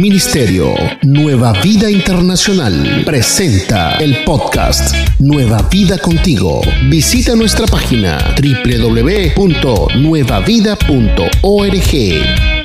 Ministerio Nueva Vida Internacional presenta el podcast Nueva Vida Contigo. Visita nuestra página www.nuevavida.org.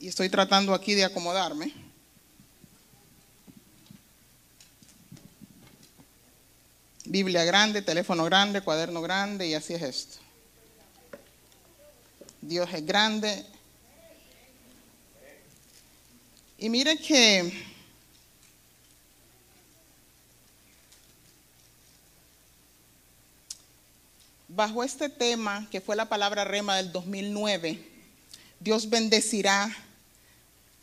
y estoy tratando aquí de acomodarme. Biblia grande, teléfono grande, cuaderno grande, y así es esto. Dios es grande. Y mire que bajo este tema, que fue la palabra rema del 2009, Dios bendecirá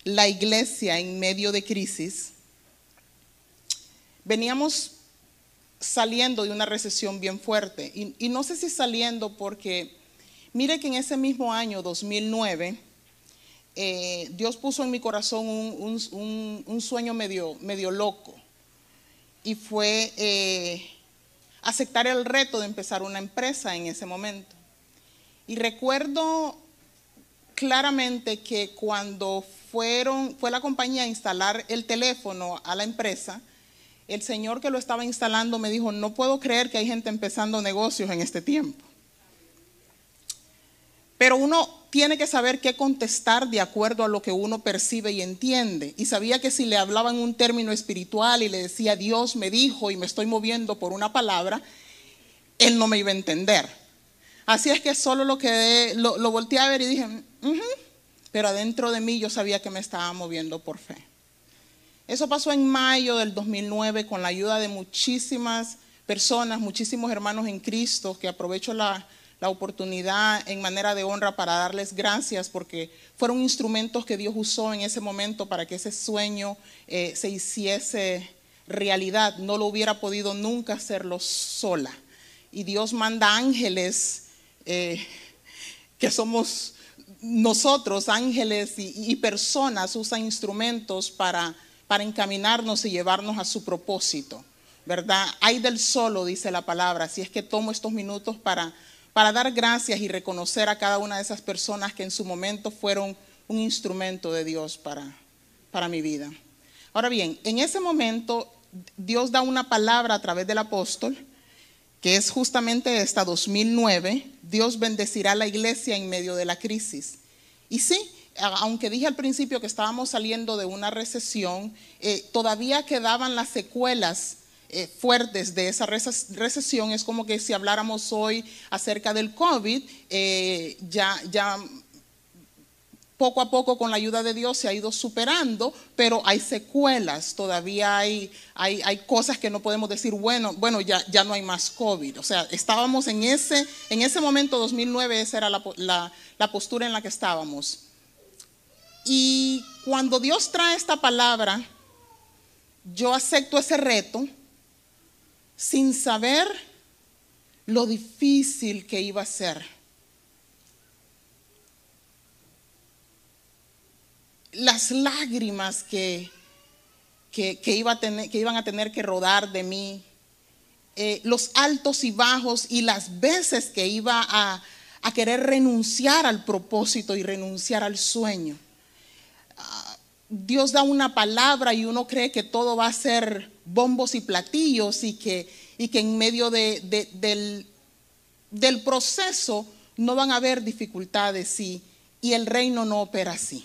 la iglesia en medio de crisis. Veníamos saliendo de una recesión bien fuerte, y, no sé si saliendo porque, mire que en ese mismo año, 2009, eh, Dios puso en mi corazón un, sueño medio, medio loco, y fue... Eh, aceptar el reto de empezar una empresa en ese momento. Y recuerdo claramente que cuando fueron, fue la compañía a instalar el teléfono a la empresa, el señor que lo estaba instalando me dijo, no puedo creer que hay gente empezando negocios en este tiempo. Pero uno tiene que saber qué contestar de acuerdo a lo que uno percibe y entiende. Y sabía que si le hablaba en un término espiritual y le decía, Dios me dijo y me estoy moviendo por una palabra, él no me iba a entender. Así es que solo lo, que lo, volteé a ver y dije, pero adentro de mí yo sabía que me estaba moviendo por fe. Eso pasó en mayo del 2009 con la ayuda de muchísimas personas, muchísimos hermanos en Cristo, que aprovecho la, la oportunidad en manera de honra para darles gracias porque fueron instrumentos que Dios usó en ese momento para que ese sueño eh, se hiciese realidad. No lo hubiera podido nunca hacerlo sola. Y Dios manda ángeles eh, que somos nosotros, ángeles y, personas, usan instrumentos para, para encaminarnos y llevarnos a su propósito. ¿Verdad? Hay del solo, dice la palabra. Así es que tomo estos minutos para para dar gracias y reconocer a cada una de esas personas que en su momento fueron un instrumento de Dios para, para mi vida. Ahora bien, en ese momento Dios da una palabra a través del apóstol, que es justamente esta 2009, Dios bendecirá a la iglesia en medio de la crisis. Y sí, aunque dije al principio que estábamos saliendo de una recesión, eh, todavía quedaban las secuelas eh, fuertes de esa recesión es como que si habláramos hoy acerca del COVID, eh, ya, ya poco a poco con la ayuda de Dios se ha ido superando, pero hay secuelas, todavía hay, hay, hay, cosas que no podemos decir, bueno, bueno ya, ya no hay más COVID. O sea, estábamos en ese, en ese momento, 2009, esa era la, la, la postura en la que estábamos. Y cuando Dios trae esta palabra, yo acepto ese reto sin saber lo difícil que iba a ser. Las lágrimas que, que, iba a tener, que iban a tener que rodar de mí, eh, los altos y bajos y las veces que iba a, a querer renunciar al propósito y renunciar al sueño. Ah, Dios da una palabra y uno cree que todo va a ser bombos y platillos y que, y que en medio de, del, del, proceso no van a haber dificultades y, y el reino no opera así.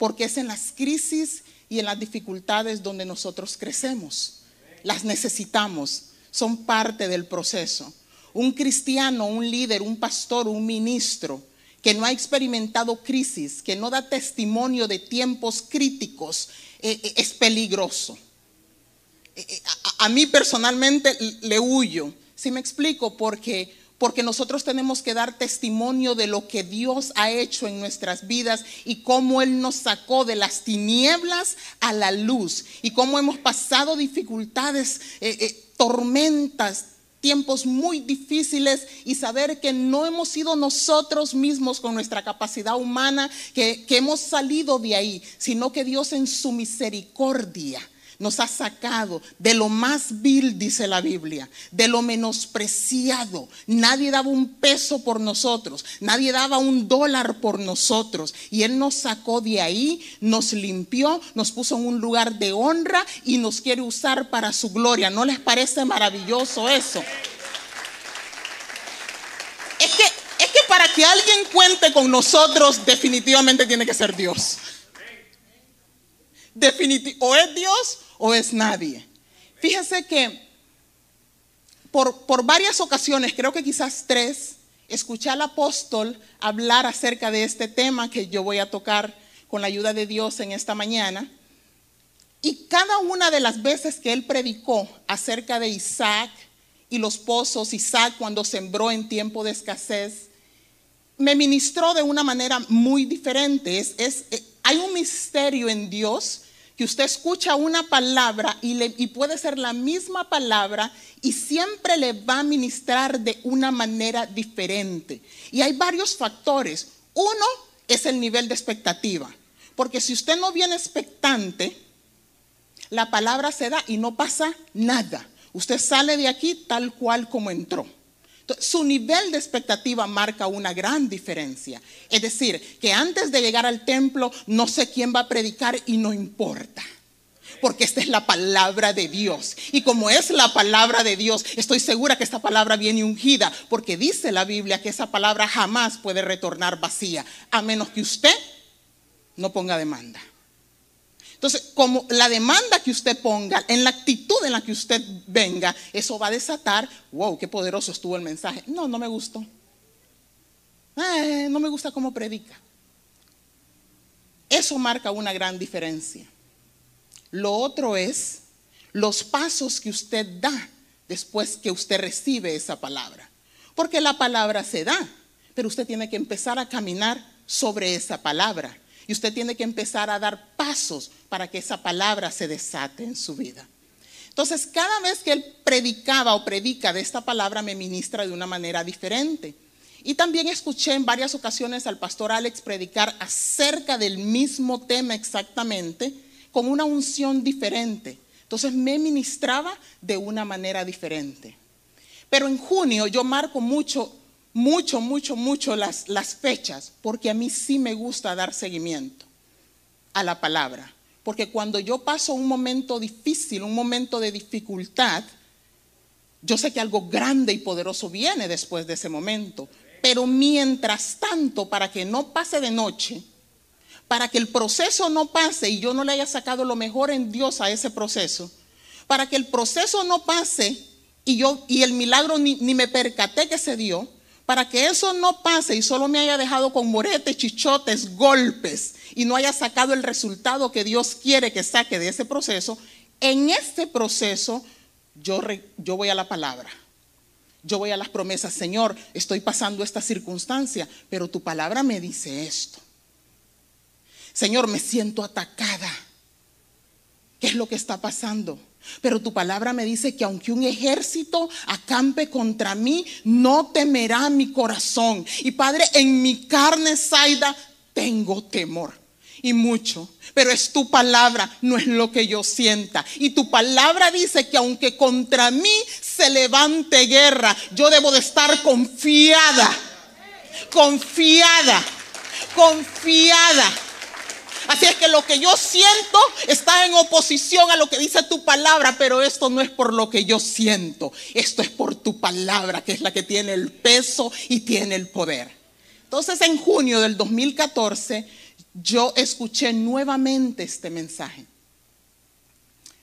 Porque es en las crisis y en las dificultades donde nosotros crecemos. Las necesitamos, son parte del proceso. Un cristiano, un líder, un pastor, un ministro que no ha experimentado crisis, que no da testimonio de tiempos críticos, eh, eh, es peligroso. Eh, a, a, mí personalmente le huyo. ¿Sí me explico? Porque, porque nosotros tenemos que dar testimonio de lo que Dios ha hecho en nuestras vidas y cómo Él nos sacó de las tinieblas a la luz y cómo hemos pasado dificultades, tormentas, tiempos muy difíciles y saber que no hemos sido nosotros mismos con nuestra capacidad humana que, que, hemos salido de ahí, sino que Dios en su misericordia nos ha sacado de lo más vil, dice la Biblia, de lo menospreciado. Nadie daba un peso por nosotros, nadie daba un dólar por nosotros. Y Él nos sacó de ahí, nos limpió, nos puso en un lugar de honra y nos quiere usar para su gloria. ¿No les parece maravilloso eso? Es que, es que para que alguien cuente con nosotros, definitivamente tiene que ser Dios. Definitivo, o es Dios o es nadie. Fíjese que por, por varias ocasiones, creo que quizás tres, escuché al apóstol hablar acerca de este tema que yo voy a tocar con la ayuda de Dios en esta mañana. Y cada una de las veces que él predicó acerca de Isaac y los pozos, Isaac cuando sembró en tiempo de escasez, me ministró de una manera muy diferente. Es, hay un misterio en Dios que usted escucha una palabra y, puede ser la misma palabra y siempre le va a ministrar de una manera diferente. Y hay varios factores. Uno es el nivel de expectativa. Porque si usted no viene expectante, la palabra se da y no pasa nada. Usted sale de aquí tal cual como entró su nivel de expectativa marca una gran diferencia. Es decir, que antes de llegar al templo no sé quién va a predicar y no importa. Porque esta es la palabra de Dios. Y como es la palabra de Dios, estoy segura que esta palabra viene ungida. Porque dice la Biblia que esa palabra jamás puede retornar vacía. A menos que usted no ponga demanda. Entonces, como la demanda que usted ponga, en la actitud en la que usted venga, eso va a desatar, wow, qué poderoso estuvo el mensaje. No, no me gustó. No me gusta cómo predica. Eso marca una gran diferencia. Lo otro es los pasos que usted da después que usted recibe esa palabra. Porque la palabra se da, pero usted tiene que empezar a caminar sobre esa palabra. Y usted tiene que empezar a dar pasos para que esa palabra se desate en su vida. Entonces, cada vez que él predicaba o predica de esta palabra, me ministra de una manera diferente. Y también escuché en varias ocasiones al pastor Alex predicar acerca del mismo tema exactamente, con una unción diferente. Entonces me ministraba de una manera diferente. Pero en junio yo marco mucho mucho, mucho, mucho las, las fechas, porque a mí sí me gusta dar seguimiento a la palabra. Porque cuando yo paso un momento difícil, un momento de dificultad, yo sé que algo grande y poderoso viene después de ese momento. Pero mientras tanto, para que no pase de noche, para que el proceso no pase y yo no le haya sacado lo mejor en Dios a ese proceso, para que el proceso no pase y yo y el milagro ni, ni me percaté que se dio, para que eso no pase y solo me haya dejado con moretes, chichotes, golpes y no haya sacado el resultado que Dios quiere que saque de ese proceso, en este proceso yo, yo voy a la palabra. Yo voy a las promesas, Señor, estoy pasando esta circunstancia, pero tu palabra me dice esto. Señor, me siento atacada. qué es lo que está pasando. Pero tu palabra me dice que aunque un ejército acampe contra mí, no temerá mi corazón. Y Padre, en mi carne, Zaida, tengo temor. Y mucho. Pero es tu palabra, no es lo que yo sienta. Y tu palabra dice que aunque contra mí se levante guerra, yo debo de estar confiada. Confiada. Confiada Así es que lo que yo siento está en oposición a lo que dice tu palabra, pero esto no es por lo que yo siento, esto es por tu palabra, que es la que tiene el peso y tiene el poder. Entonces en junio del 2014 yo escuché nuevamente este mensaje,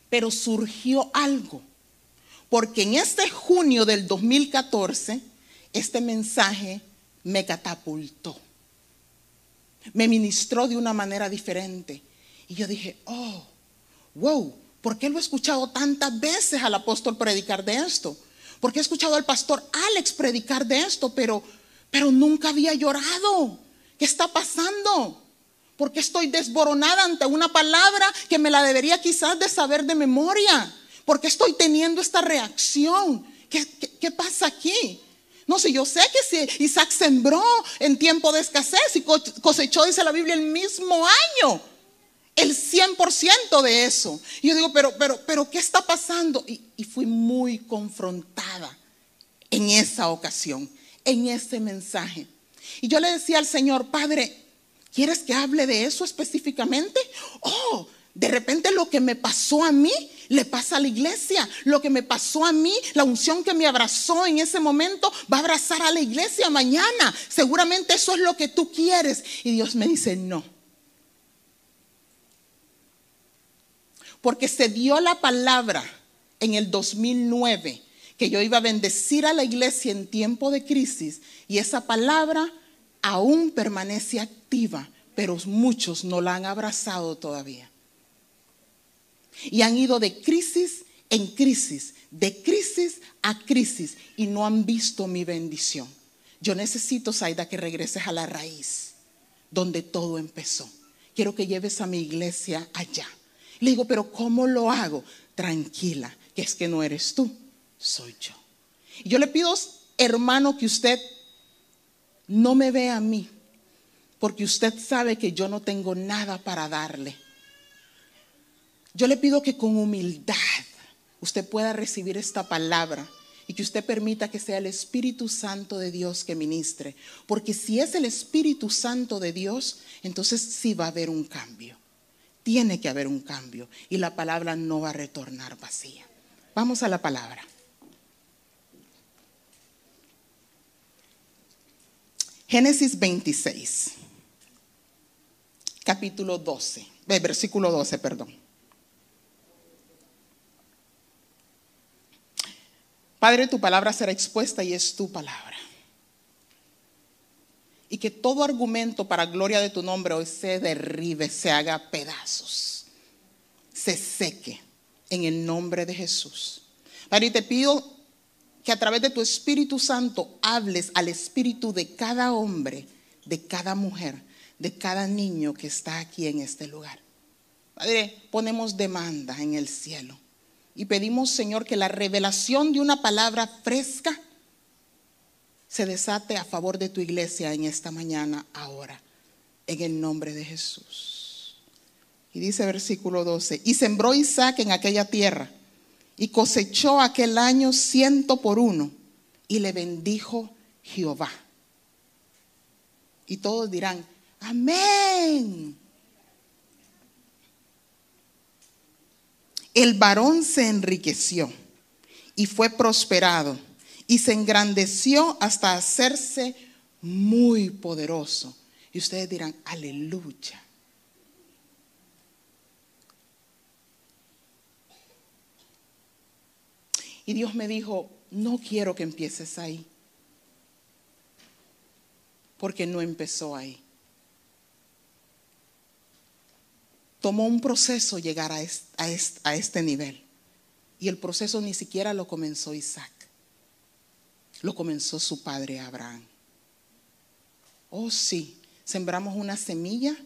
pero surgió algo, porque en este junio del 2014 este mensaje me catapultó me ministró de una manera diferente. Y yo dije, oh, wow, ¿por qué lo he escuchado tantas veces al apóstol predicar de esto? Porque he escuchado al pastor Alex predicar de esto, pero, pero nunca había llorado. ¿Qué está pasando? Porque estoy desboronada ante una palabra que me la debería quizás de saber de memoria. Porque estoy teniendo esta reacción. ¿Qué, qué pasa aquí? No, si yo sé que si Isaac sembró en tiempo de escasez y cosechó, dice la Biblia, el mismo año, el 100% de eso. Y yo digo, pero, pero, pero, ¿qué está pasando? Y, y fui muy confrontada en esa ocasión, en ese mensaje. Y yo le decía al Señor, Padre, ¿quieres que hable de eso específicamente? Oh, de repente lo que me pasó a mí le pasa a la iglesia. Lo que me pasó a mí, la unción que me abrazó en ese momento, va a abrazar a la iglesia mañana. Seguramente eso es lo que tú quieres. Y Dios me dice, no. Porque se dio la palabra en el 2009 que yo iba a bendecir a la iglesia en tiempo de crisis. Y esa palabra aún permanece activa, pero muchos no la han abrazado todavía. Y han ido de crisis en crisis, de crisis a crisis y no han visto mi bendición. Yo necesito, Saida, que regreses a la raíz, donde todo empezó. Quiero que lleves a mi iglesia allá. Le digo, pero ¿cómo lo hago? Tranquila, que es que no eres tú, soy yo. Y yo le pido, hermano, que usted no me vea a mí, porque usted sabe que yo no tengo nada para darle yo le pido que con humildad usted pueda recibir esta palabra y que usted permita que sea el Espíritu Santo de Dios que ministre. Porque si es el Espíritu Santo de Dios, entonces sí va a haber un cambio. Tiene que haber un cambio y la palabra no va a retornar vacía. Vamos a la palabra. Génesis 26, capítulo 12, eh, versículo 12, perdón. Padre, tu palabra será expuesta y es tu palabra. Y que todo argumento para gloria de tu nombre hoy se derribe, se haga pedazos, se seque en el nombre de Jesús. Padre, te pido que a través de tu Espíritu Santo hables al espíritu de cada hombre, de cada mujer, de cada niño que está aquí en este lugar. Padre, ponemos demanda en el cielo y pedimos, Señor, que la revelación de una palabra fresca se desate a favor de tu iglesia en esta mañana, ahora, en el nombre de Jesús. Y dice versículo 12, y sembró Isaac en aquella tierra y cosechó aquel año ciento por uno y le bendijo Jehová. Y todos dirán, amén. El varón se enriqueció y fue prosperado y se engrandeció hasta hacerse muy poderoso. Y ustedes dirán, aleluya. Y Dios me dijo, no quiero que empieces ahí, porque no empezó ahí. Tomó un proceso llegar a este, nivel. Y el proceso ni siquiera lo comenzó Isaac, lo comenzó su padre Abraham. Oh sí, sembramos una semilla,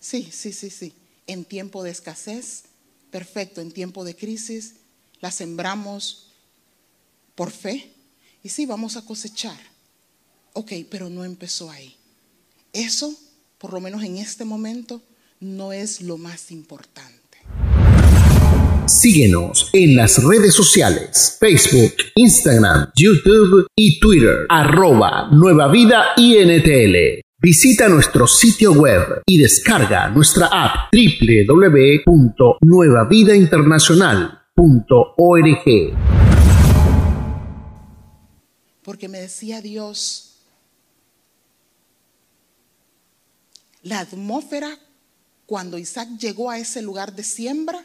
sí, sí, sí, sí, en tiempo de escasez, perfecto, en tiempo de crisis la sembramos por fe y sí, vamos a cosechar. Ok, pero no empezó ahí. Eso, por lo menos en este momento, no es lo más importante. Síguenos en las redes sociales, Facebook, Instagram, YouTube y Twitter, arroba Nueva Vida INTL. Visita nuestro sitio web y descarga nuestra app www.nuevavidainternacional.org. Porque me decía Dios, la atmósfera cuando Isaac llegó a ese lugar de siembra,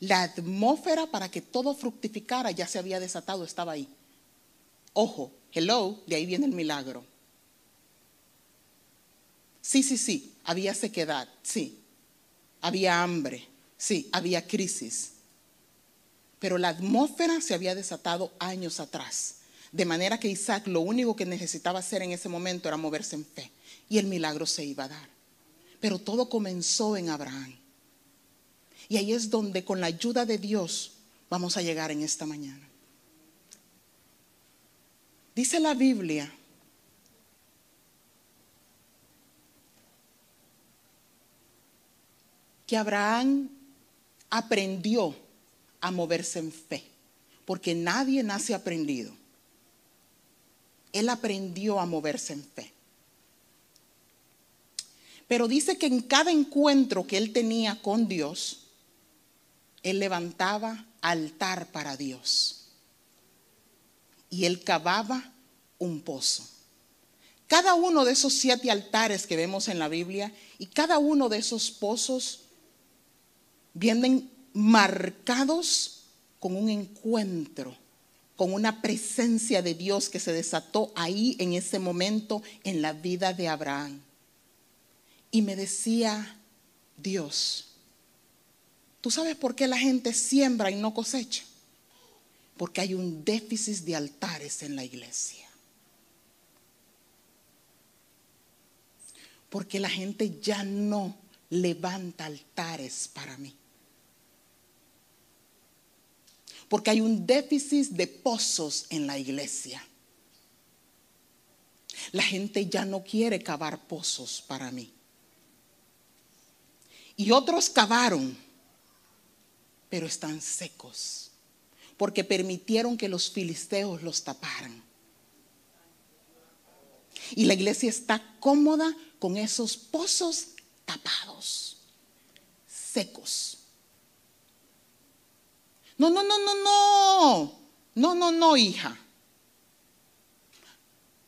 la atmósfera para que todo fructificara ya se había desatado, estaba ahí. Ojo, hello, de ahí viene el milagro. Sí, sí, sí, había sequedad, sí. Había hambre, sí, había crisis. Pero la atmósfera se había desatado años atrás. De manera que Isaac lo único que necesitaba hacer en ese momento era moverse en fe. Y el milagro se iba a dar. Pero todo comenzó en Abraham. Y ahí es donde con la ayuda de Dios vamos a llegar en esta mañana. Dice la Biblia que Abraham aprendió a moverse en fe, porque nadie nace aprendido. Él aprendió a moverse en fe. Pero dice que en cada encuentro que él tenía con Dios, él levantaba altar para Dios. Y él cavaba un pozo. Cada uno de esos siete altares que vemos en la Biblia y cada uno de esos pozos vienen marcados con un encuentro, con una presencia de Dios que se desató ahí en ese momento en la vida de Abraham. Y me decía Dios, ¿tú sabes por qué la gente siembra y no cosecha? Porque hay un déficit de altares en la iglesia. Porque la gente ya no levanta altares para mí. Porque hay un déficit de pozos en la iglesia. La gente ya no quiere cavar pozos para mí. Y otros cavaron, pero están secos, porque permitieron que los filisteos los taparan. Y la iglesia está cómoda con esos pozos tapados, secos. No, no, no, no, no. No, no, no, hija.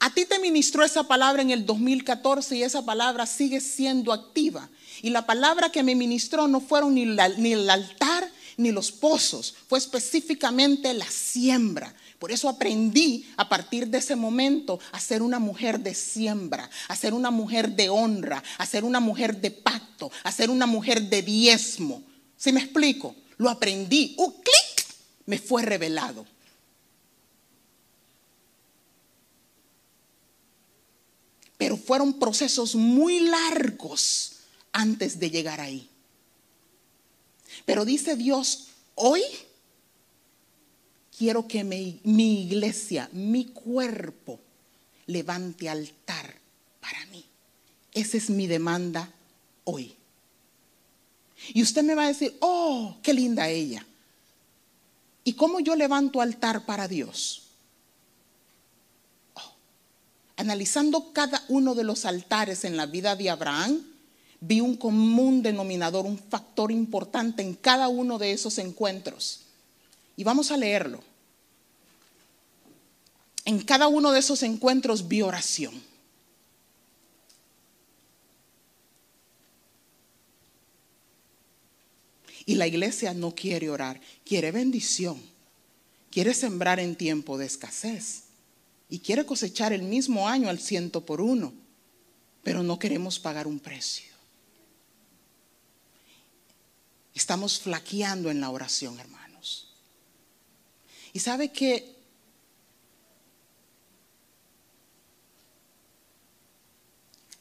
A ti te ministró esa palabra en el 2014 y esa palabra sigue siendo activa. Y la palabra que me ministró no fueron ni, el altar ni los pozos, fue específicamente la siembra. Por eso aprendí a partir de ese momento a ser una mujer de siembra, a ser una mujer de honra, a ser una mujer de pacto, a ser una mujer de diezmo. ¿Sí me explico? Lo aprendí. Un clic me fue revelado. Pero fueron procesos muy largos antes de llegar ahí. Pero dice Dios, hoy quiero que mi, iglesia, mi cuerpo, levante altar para mí. Esa es mi demanda hoy. Y usted me va a decir, oh, qué linda ella. ¿Y cómo yo levanto altar para Dios? Oh, analizando cada uno de los altares en la vida de Abraham, vi un común denominador, un factor importante en cada uno de esos encuentros. Y vamos a leerlo. En cada uno de esos encuentros vi oración. Y la iglesia no quiere orar, quiere bendición, quiere sembrar en tiempo de escasez y quiere cosechar el mismo año al ciento por uno, pero no queremos pagar un precio. Estamos flaqueando en la oración, hermanos. Y sabe que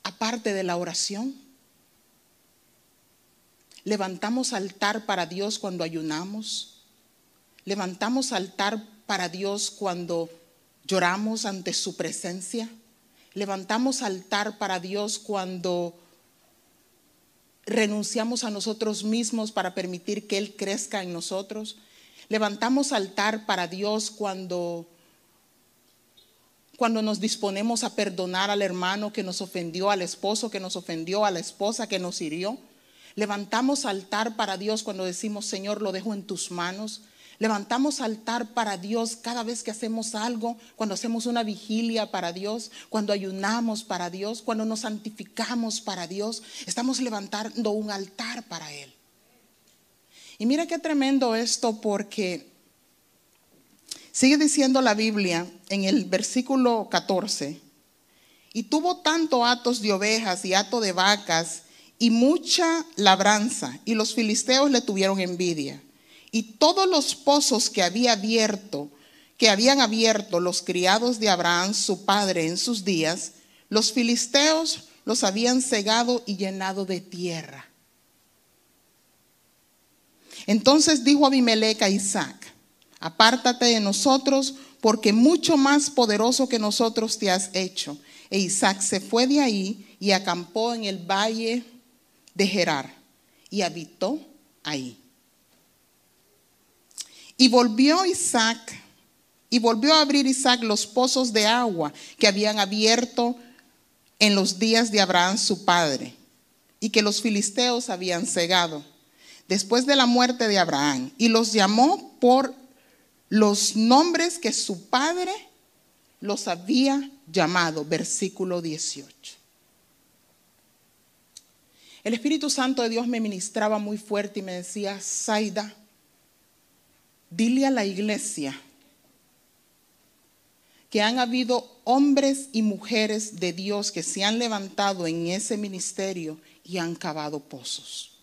aparte de la oración, Levantamos altar para Dios cuando ayunamos. Levantamos altar para Dios cuando lloramos ante su presencia. Levantamos altar para Dios cuando renunciamos a nosotros mismos para permitir que Él crezca en nosotros. Levantamos altar para Dios cuando cuando nos disponemos a perdonar al hermano que nos ofendió, al esposo que nos ofendió, a la esposa que nos hirió. Levantamos altar para Dios cuando decimos, Señor, lo dejo en tus manos. Levantamos altar para Dios cada vez que hacemos algo, cuando hacemos una vigilia para Dios, cuando ayunamos para Dios, cuando nos santificamos para Dios. Estamos levantando un altar para Él. Y mira qué tremendo esto porque sigue diciendo la Biblia en el versículo 14, y tuvo tanto atos de ovejas y hato de vacas y mucha labranza, y los filisteos le tuvieron envidia y todos los pozos que había abierto, que habían abierto los criados de Abraham, su padre, en sus días, los filisteos los habían cegado y llenado de tierra. Entonces dijo Abimelech a Isaac, apártate de nosotros, porque mucho más poderoso que nosotros te has hecho. E Isaac se fue de ahí y acampó en el valle de Gerar y habitó ahí. Y volvió Isaac, y volvió a abrir Isaac los pozos de agua que habían abierto en los días de Abraham su padre, y que los filisteos habían cegado, después de la muerte de Abraham, y los llamó por los nombres que su padre los había llamado, versículo 18. El Espíritu Santo de Dios me ministraba muy fuerte y me decía, Saida, Dile a la iglesia que han habido hombres y mujeres de Dios que se han levantado en ese ministerio y han cavado pozos.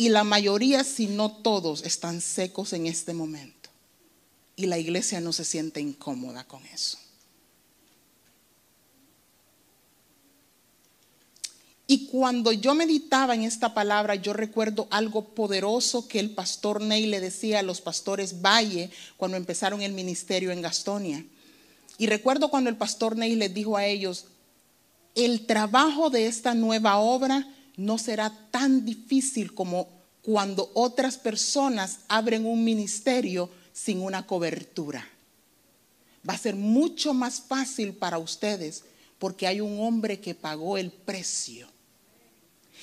Y la mayoría, si no todos, están secos en este momento. Y la iglesia no se siente incómoda con eso. Y cuando yo meditaba en esta palabra, yo recuerdo algo poderoso que el pastor Ney le decía a los pastores Valle cuando empezaron el ministerio en Gastonia. Y recuerdo cuando el pastor Ney les dijo a ellos, el trabajo de esta nueva obra no será tan difícil como cuando otras personas abren un ministerio sin una cobertura. Va a ser mucho más fácil para ustedes porque hay un hombre que pagó el precio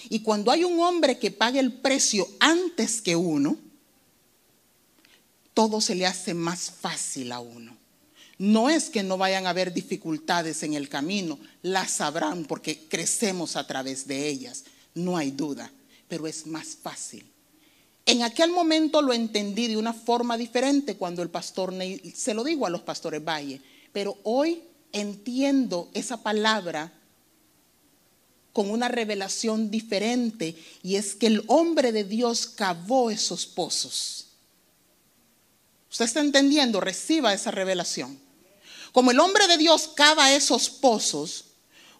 y cuando hay un hombre que paga el precio antes que uno, todo se le hace más fácil a uno. No es que no vayan a haber dificultades en el camino, las sabrán porque crecemos a través de ellas, no hay duda, pero es más fácil. En aquel momento lo entendí de una forma diferente cuando el pastor se lo digo a los pastores Valle, pero hoy entiendo esa palabra con una revelación diferente y es que el hombre de Dios cavó esos pozos. ¿Usted está entendiendo? Reciba esa revelación. Como el hombre de Dios cava esos pozos,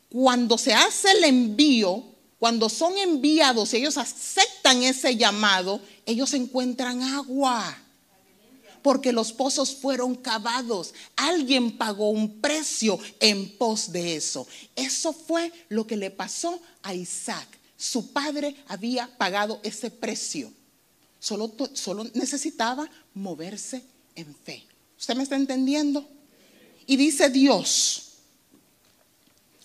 cuando se hace el envío, cuando son enviados y ellos aceptan ese llamado, ellos encuentran agua porque los pozos fueron cavados. Alguien pagó un precio en pos de eso. Eso fue lo que le pasó a Isaac. Su padre había pagado ese precio. Solo, solo necesitaba moverse en fe. ¿Usted me está entendiendo? Y dice Dios,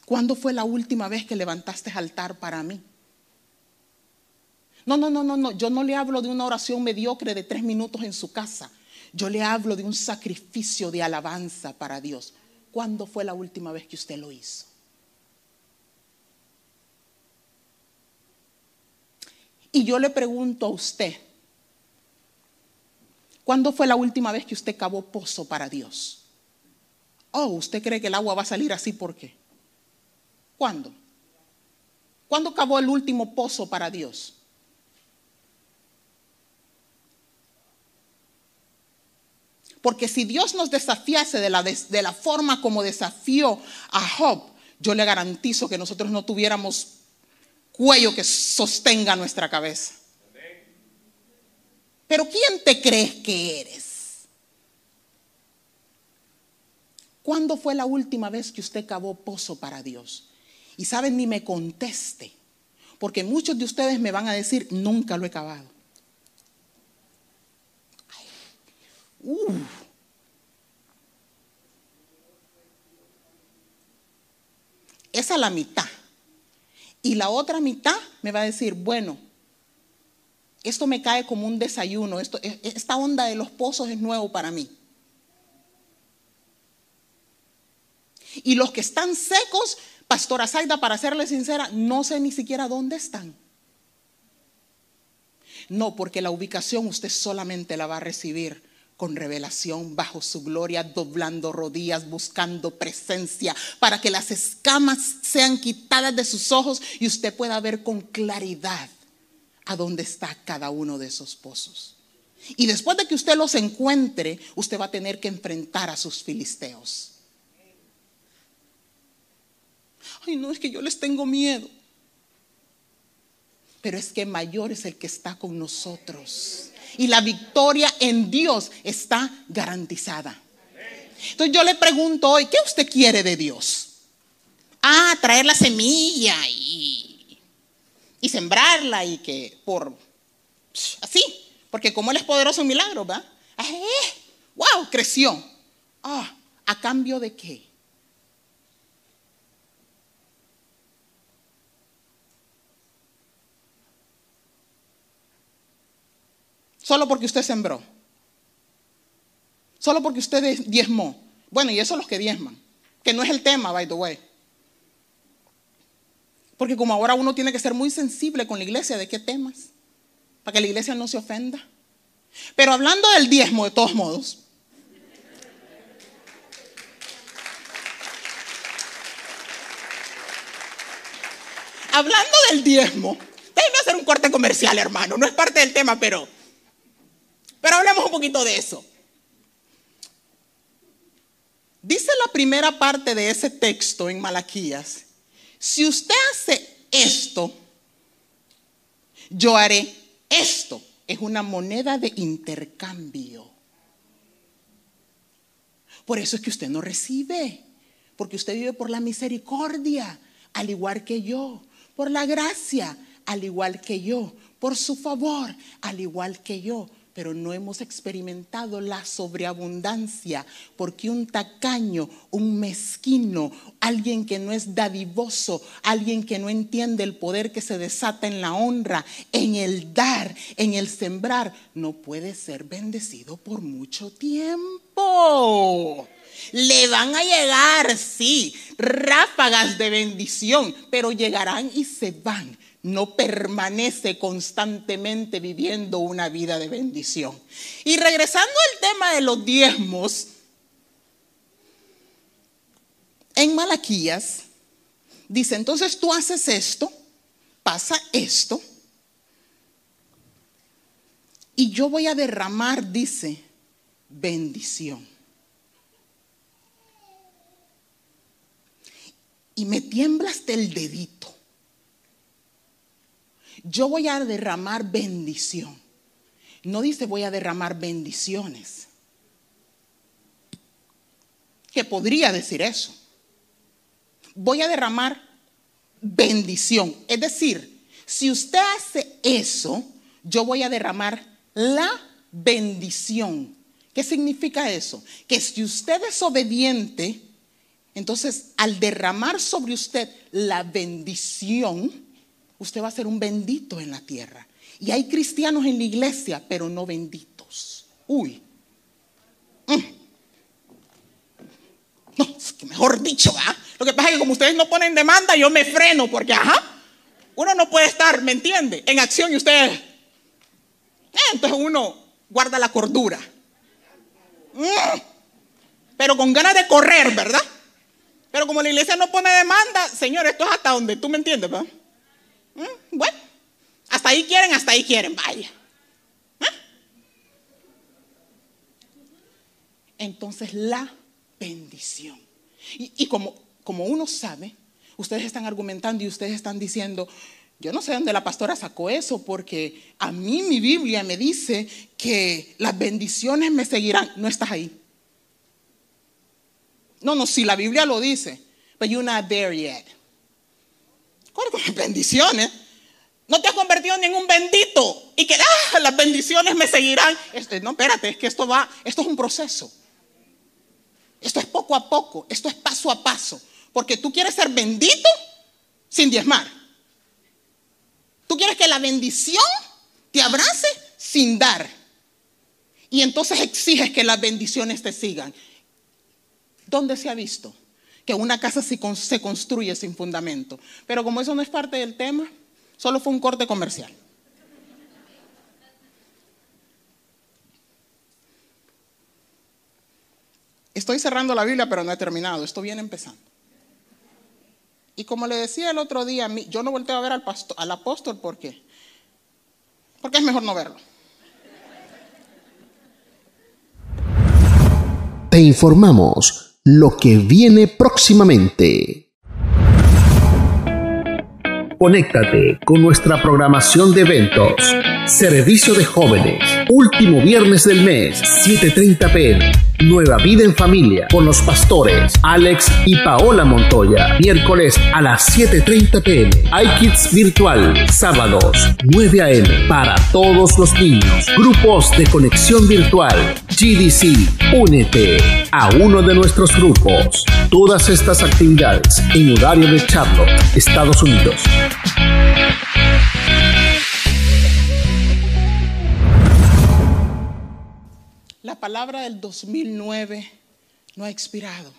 ¿cuándo fue la última vez que levantaste altar para mí? No, no, no, no, no. Yo no le hablo de una oración mediocre de tres minutos en su casa. Yo le hablo de un sacrificio de alabanza para Dios. ¿Cuándo fue la última vez que usted lo hizo? Y yo le pregunto a usted, ¿cuándo fue la última vez que usted cavó pozo para Dios? Oh, ¿usted cree que el agua va a salir así? ¿Por qué? ¿Cuándo? ¿Cuándo cavó el último pozo para Dios? Porque si Dios nos desafiase de la, forma como desafió a Job, yo le garantizo que nosotros no tuviéramos cuello que sostenga nuestra cabeza. Pero ¿quién te crees que eres? ¿Cuándo fue la última vez que usted cavó pozo para Dios? Y saben, ni me conteste, porque muchos de ustedes me van a decir, nunca lo he cavado. Uh. Esa es la mitad. Y la otra mitad me va a decir, bueno, esto me cae como un desayuno, esto, e, esta onda de los pozos es nuevo para mí. Y los que están secos, Pastora Zaida, para serle sincera, no sé ni siquiera dónde están. No, porque la ubicación usted solamente la va a recibir con revelación bajo su gloria, doblando rodillas, buscando presencia, para que las escamas sean quitadas de sus ojos y usted pueda ver con claridad a dónde está cada uno de esos pozos. Y después de que usted los encuentre, usted va a tener que enfrentar a sus filisteos. Ay, no, es que yo les tengo miedo. Pero es que mayor es el que está con nosotros. Y la victoria en Dios está garantizada. Entonces yo le pregunto hoy, ¿qué usted quiere de Dios? Ah, traer la semilla y, y sembrarla y que por así, porque como Él es poderoso en milagros, ¿va? ¡Wow! Creció. Ah, ¿a cambio de qué? Solo porque usted sembró. Solo porque usted diezmó. Bueno, y eso los que diezman. Que no es el tema, by the way. Porque como ahora uno tiene que ser muy sensible con la iglesia, ¿de qué temas? Para que la iglesia no se ofenda. Pero hablando del diezmo, de todos modos. Hablando del diezmo, déjenme hacer un corte comercial, hermano. No es parte del tema, pero pero hablemos un poquito de eso. Dice la primera parte de ese texto en Malaquías, si usted hace esto, yo haré esto. Es una moneda de intercambio. Por eso es que usted no recibe, porque usted vive por la misericordia, al igual que yo, por la gracia, al igual que yo, por su favor, al igual que yo pero no hemos experimentado la sobreabundancia, porque un tacaño, un mezquino, alguien que no es dadivoso, alguien que no entiende el poder que se desata en la honra, en el dar, en el sembrar, no puede ser bendecido por mucho tiempo. Le van a llegar, sí, ráfagas de bendición, pero llegarán y se van no permanece constantemente viviendo una vida de bendición. Y regresando al tema de los diezmos, en Malaquías dice, entonces tú haces esto, pasa esto, y yo voy a derramar, dice, bendición. Y me tiembla hasta el dedito yo voy a derramar bendición. No dice voy a derramar bendiciones. Que podría decir eso. Voy a derramar bendición. Es decir, si usted hace eso, yo voy a derramar la bendición. ¿Qué significa eso? Que si usted es obediente, entonces al derramar sobre usted la bendición, usted va a ser un bendito en la tierra. Y hay cristianos en la iglesia, pero no benditos. Uy. Mm. No, mejor dicho, ¿ah? Lo que pasa es que como ustedes no ponen demanda, yo me freno porque, ajá, uno no puede estar, ¿me entiende? En acción y ustedes. Eh, entonces uno guarda la cordura. Mm. Pero con ganas de correr, ¿verdad? Pero como la iglesia no pone demanda, Señor, esto es hasta donde tú me entiendes, ¿verdad? Mm, bueno, hasta ahí quieren, hasta ahí quieren, vaya. ¿Ah? entonces la bendición. Y, como, como uno sabe, ustedes están argumentando y ustedes están diciendo, yo no sé dónde la pastora sacó eso, porque a mí mi Biblia me dice que las bendiciones me seguirán. No estás ahí. No, no, si la Biblia lo dice, but you're not there yet. ¿Cuáles con las bendiciones? No te has convertido en ningún bendito y que ah, las bendiciones me seguirán. Este, no, espérate, es que esto va, esto es un proceso. Esto es poco a poco, esto es paso a paso. Porque tú quieres ser bendito sin diezmar. Tú quieres que la bendición te abrace sin dar. Y entonces exiges que las bendiciones te sigan. ¿Dónde se ha visto que una casa se construye sin fundamento? Pero como eso no es parte del tema, solo fue un corte comercial. Estoy cerrando la Biblia, pero no he terminado. Esto viene empezando. Y como le decía el otro día, yo no volteo a ver al, pastor, al apóstol, ¿por qué? Porque es mejor no verlo. Te informamos lo que viene próximamente. Conéctate con nuestra programación de eventos. Servicio de jóvenes. Último viernes del mes, 7.30 pm. Nueva Vida en Familia con los pastores Alex y Paola Montoya. Miércoles a las 7.30 pm. iKids Virtual. Sábados 9 am para todos los niños. Grupos de conexión virtual. GDC. Únete a uno de nuestros grupos. Todas estas actividades en horario de Charlotte, Estados Unidos. La palabra del 2009 no ha expirado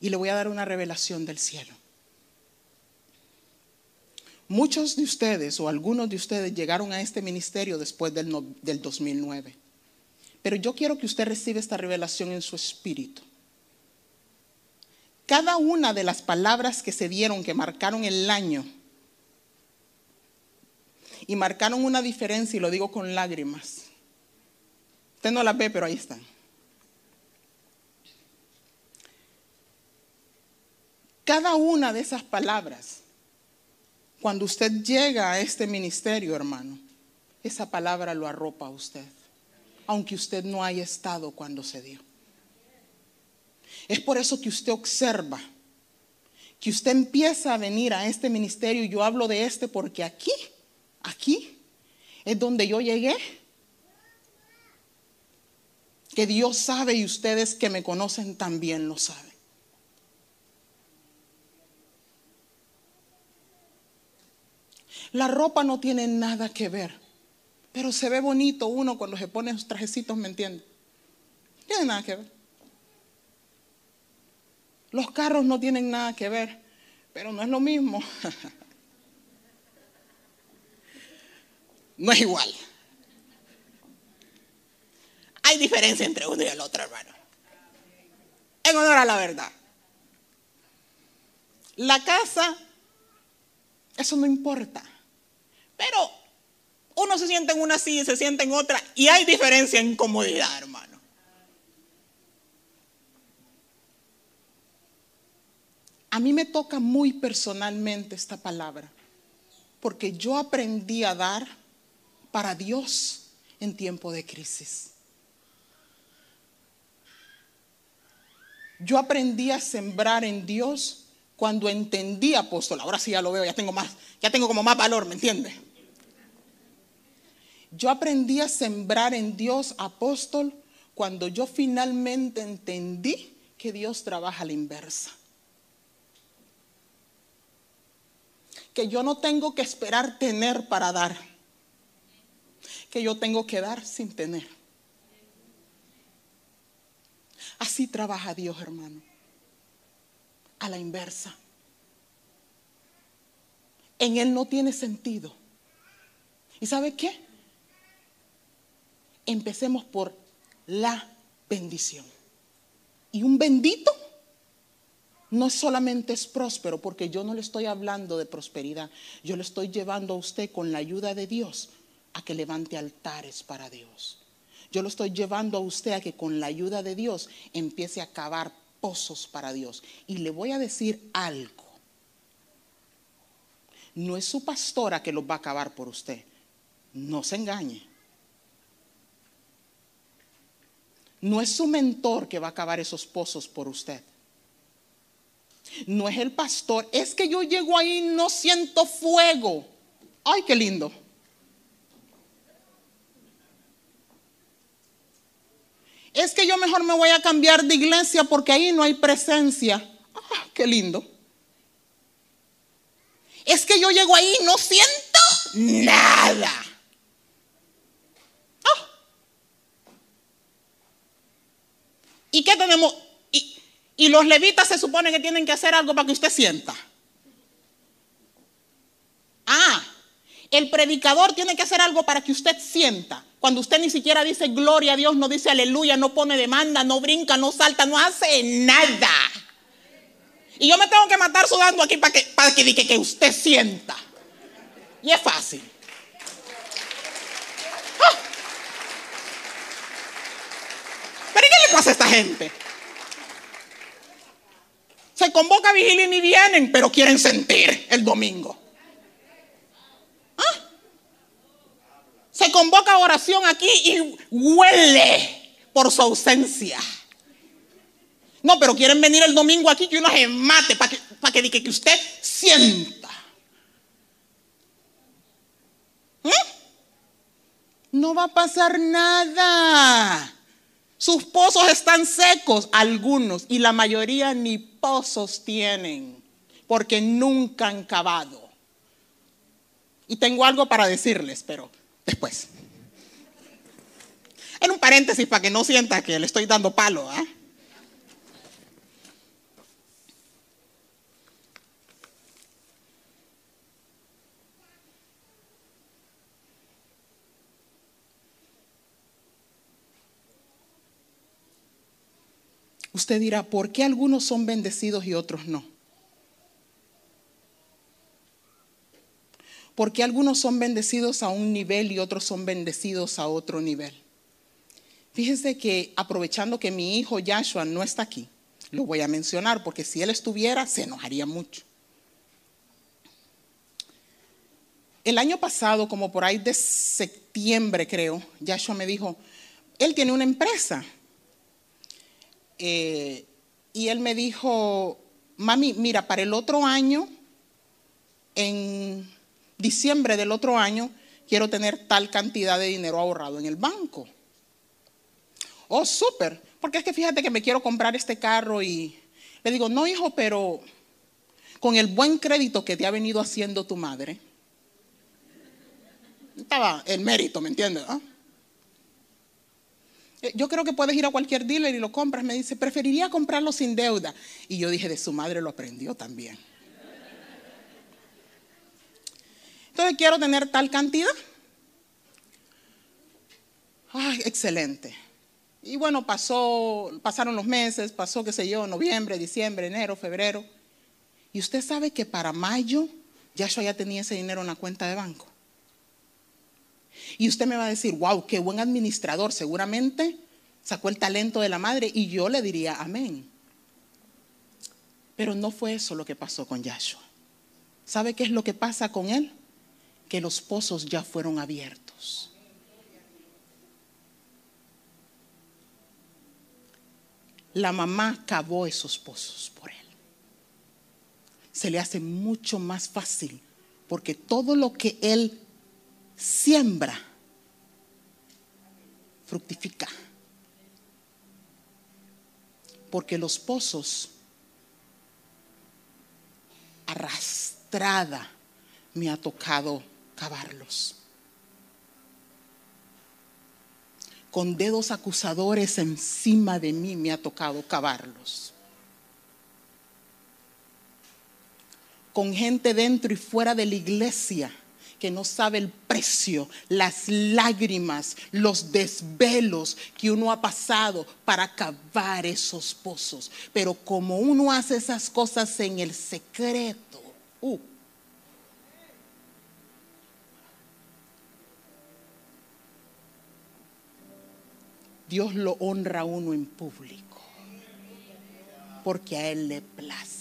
y le voy a dar una revelación del cielo. Muchos de ustedes o algunos de ustedes llegaron a este ministerio después del, del 2009. Pero yo quiero que usted reciba esta revelación en su espíritu. Cada una de las palabras que se dieron, que marcaron el año, y marcaron una diferencia, y lo digo con lágrimas. Usted no las ve, pero ahí están. Cada una de esas palabras, cuando usted llega a este ministerio, hermano, esa palabra lo arropa a usted, aunque usted no haya estado cuando se dio. Es por eso que usted observa, que usted empieza a venir a este ministerio, y yo hablo de este porque aquí Aquí es donde yo llegué. Que Dios sabe y ustedes que me conocen también lo saben. La ropa no tiene nada que ver, pero se ve bonito uno cuando se pone sus trajecitos, ¿me entiende? Tiene nada que ver. Los carros no tienen nada que ver, pero no es lo mismo. no es igual. Hay diferencia entre uno y el otro, hermano. En honor a la verdad. La casa, eso no importa. Pero uno se siente en una silla y se siente en otra. Y hay diferencia en comodidad, hermano. A mí me toca muy personalmente esta palabra. Porque yo aprendí a dar para Dios en tiempo de crisis. Yo aprendí a sembrar en Dios cuando entendí, apóstol. Ahora sí ya lo veo, ya tengo más, ya tengo como más valor, ¿me entiende? Yo aprendí a sembrar en Dios, apóstol, cuando yo finalmente entendí que Dios trabaja a la inversa. Que yo no tengo que esperar tener para dar que yo tengo que dar sin tener. Así trabaja Dios, hermano. A la inversa. En Él no tiene sentido. ¿Y sabe qué? Empecemos por la bendición. Y un bendito no solamente es próspero, porque yo no le estoy hablando de prosperidad, yo le estoy llevando a usted con la ayuda de Dios a que levante altares para Dios. Yo lo estoy llevando a usted a que con la ayuda de Dios empiece a cavar pozos para Dios. Y le voy a decir algo. No es su pastora que los va a cavar por usted. No se engañe. No es su mentor que va a cavar esos pozos por usted. No es el pastor. Es que yo llego ahí y no siento fuego. Ay, qué lindo. Es que yo mejor me voy a cambiar de iglesia porque ahí no hay presencia. Ah, qué lindo. Es que yo llego ahí y no siento nada. Ah. ¿Y qué tenemos? Y, y los levitas se supone que tienen que hacer algo para que usted sienta. Ah, el predicador tiene que hacer algo para que usted sienta. Cuando usted ni siquiera dice gloria a Dios, no dice aleluya, no pone demanda, no brinca, no salta, no hace nada. Y yo me tengo que matar sudando aquí para que, para que, que, que usted sienta. Y es fácil. Ah. ¿Pero qué le pasa a esta gente? Se convoca vigilia y ni vienen, pero quieren sentir el domingo. Se convoca oración aquí y huele por su ausencia. No, pero quieren venir el domingo aquí que uno se mate para que, para que, que, usted sienta. ¿Eh? No va a pasar nada. Sus pozos están secos, algunos, y la mayoría ni pozos tienen, porque nunca han cavado. Y tengo algo para decirles, pero después. En un paréntesis para que no sienta que le estoy dando palo. ¿ah? Usted dirá, ¿por qué algunos son bendecidos y otros no? Porque algunos son bendecidos a un nivel y otros son bendecidos a otro nivel. Fíjense que aprovechando que mi hijo Yahshua no está aquí, lo voy a mencionar porque si él estuviera se enojaría mucho. El año pasado, como por ahí de septiembre creo, Yahshua me dijo, él tiene una empresa. Eh, y él me dijo, mami, mira, para el otro año, en diciembre del otro año quiero tener tal cantidad de dinero ahorrado en el banco. Oh, súper, porque es que fíjate que me quiero comprar este carro y le digo, no hijo, pero con el buen crédito que te ha venido haciendo tu madre, estaba el mérito, ¿me entiendes? Ah? Eh, yo creo que puedes ir a cualquier dealer y lo compras. Me dice, preferiría comprarlo sin deuda. Y yo dije, de su madre lo aprendió también. Entonces quiero tener tal cantidad. Ay, excelente. Y bueno, pasó, pasaron los meses, pasó, qué sé yo, noviembre, diciembre, enero, febrero. Y usted sabe que para mayo ya yo ya tenía ese dinero en la cuenta de banco. Y usted me va a decir, wow, qué buen administrador, seguramente sacó el talento de la madre y yo le diría amén. Pero no fue eso lo que pasó con Yahshua. ¿Sabe qué es lo que pasa con él? Que los pozos ya fueron abiertos. La mamá cavó esos pozos por él. Se le hace mucho más fácil porque todo lo que él siembra fructifica. Porque los pozos arrastrada me ha tocado cavarlos. Con dedos acusadores encima de mí me ha tocado cavarlos. Con gente dentro y fuera de la iglesia que no sabe el precio, las lágrimas, los desvelos que uno ha pasado para cavar esos pozos. Pero como uno hace esas cosas en el secreto, uh, Dios lo honra a uno en público, porque a Él le place.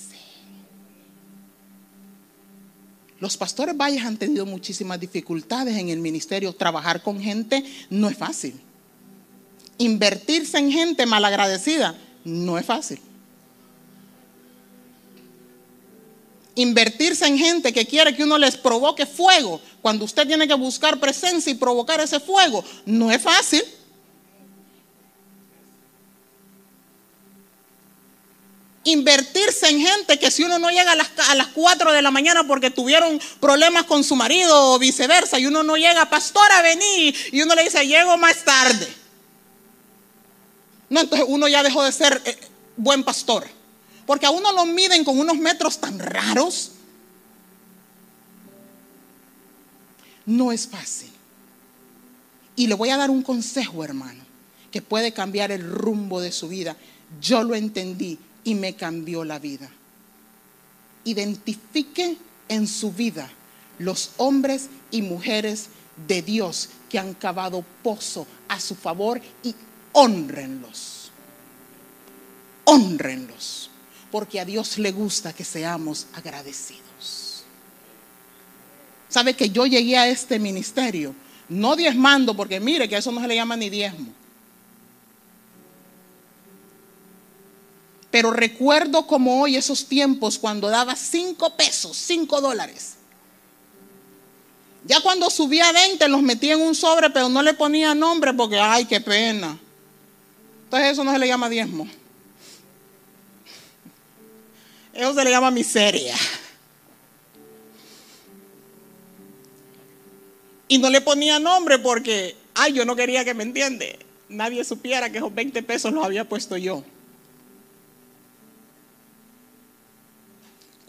Los pastores valles han tenido muchísimas dificultades en el ministerio. Trabajar con gente no es fácil. Invertirse en gente malagradecida no es fácil. Invertirse en gente que quiere que uno les provoque fuego cuando usted tiene que buscar presencia y provocar ese fuego no es fácil. Invertirse en gente que si uno no llega a las, a las 4 de la mañana porque tuvieron problemas con su marido o viceversa y uno no llega, pastora, vení, y uno le dice, llego más tarde. No, entonces uno ya dejó de ser eh, buen pastor. Porque a uno lo miden con unos metros tan raros. No es fácil. Y le voy a dar un consejo, hermano, que puede cambiar el rumbo de su vida. Yo lo entendí y me cambió la vida. Identifique en su vida los hombres y mujeres de Dios que han cavado pozo a su favor y honrenlos. Honrenlos. Porque a Dios le gusta que seamos agradecidos. ¿Sabe que yo llegué a este ministerio? No diezmando, porque mire que eso no se le llama ni diezmo. Pero recuerdo como hoy esos tiempos cuando daba cinco pesos, cinco dólares. Ya cuando subía a 20 los metía en un sobre, pero no le ponía nombre porque, ay, qué pena. Entonces eso no se le llama diezmo. Eso se le llama miseria. Y no le ponía nombre porque, ay, yo no quería que me entiende. Nadie supiera que esos 20 pesos los había puesto yo.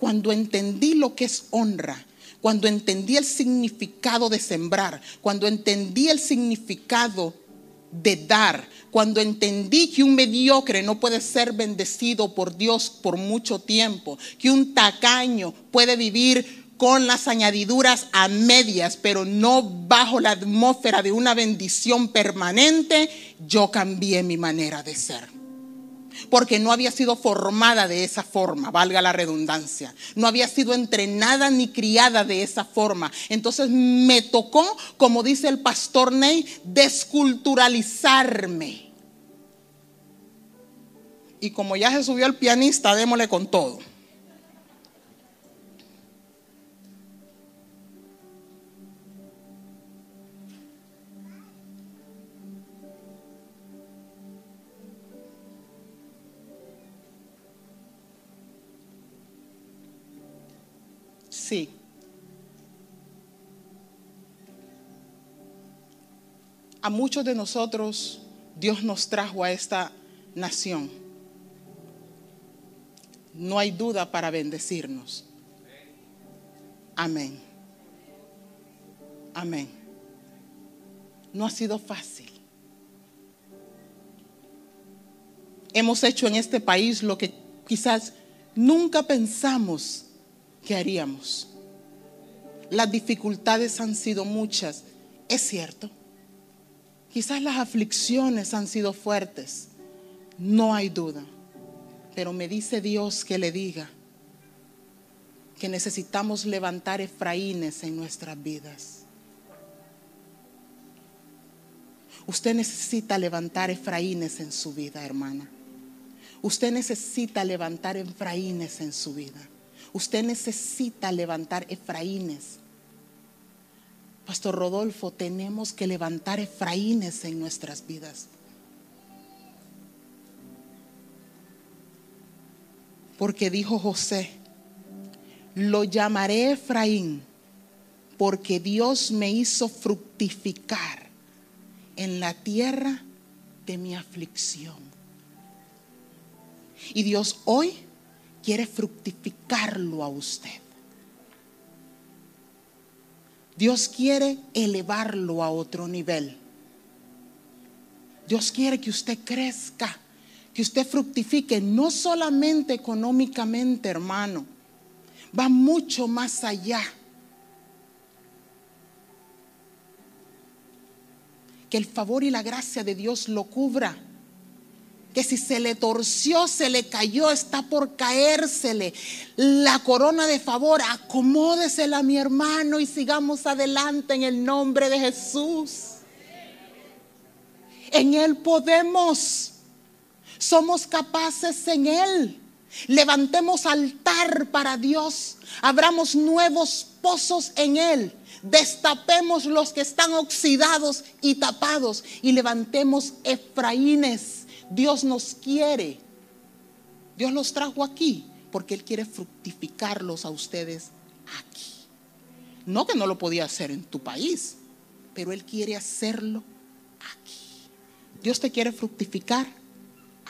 Cuando entendí lo que es honra, cuando entendí el significado de sembrar, cuando entendí el significado de dar, cuando entendí que un mediocre no puede ser bendecido por Dios por mucho tiempo, que un tacaño puede vivir con las añadiduras a medias, pero no bajo la atmósfera de una bendición permanente, yo cambié mi manera de ser porque no había sido formada de esa forma, valga la redundancia. No había sido entrenada ni criada de esa forma. Entonces me tocó, como dice el pastor Ney, desculturalizarme. Y como ya se subió el pianista, démosle con todo. Sí. A muchos de nosotros Dios nos trajo a esta nación. No hay duda para bendecirnos. Amén. Amén. No ha sido fácil. Hemos hecho en este país lo que quizás nunca pensamos ¿qué haríamos? Las dificultades han sido muchas, es cierto. Quizás las aflicciones han sido fuertes, no hay duda. Pero me dice Dios que le diga que necesitamos levantar Efraínes en nuestras vidas. Usted necesita levantar Efraínes en su vida, hermana. Usted necesita levantar Efraínes en su vida. Usted necesita levantar Efraínes. Pastor Rodolfo, tenemos que levantar Efraínes en nuestras vidas. Porque dijo José, lo llamaré Efraín, porque Dios me hizo fructificar en la tierra de mi aflicción. Y Dios hoy quiere fructificarlo a usted. Dios quiere elevarlo a otro nivel. Dios quiere que usted crezca, que usted fructifique, no solamente económicamente, hermano, va mucho más allá. que el favor y la gracia de Dios lo cubra. Que si se le torció, se le cayó, está por caérsele. La corona de favor, acomódesela a mi hermano y sigamos adelante en el nombre de Jesús. En Él podemos. Somos capaces en Él. Levantemos altar para Dios. Abramos nuevos pozos en Él. Destapemos los que están oxidados y tapados y levantemos Efraínes. Dios nos quiere. Dios los trajo aquí porque Él quiere fructificarlos a ustedes aquí. No que no lo podía hacer en tu país, pero Él quiere hacerlo aquí. Dios te quiere fructificar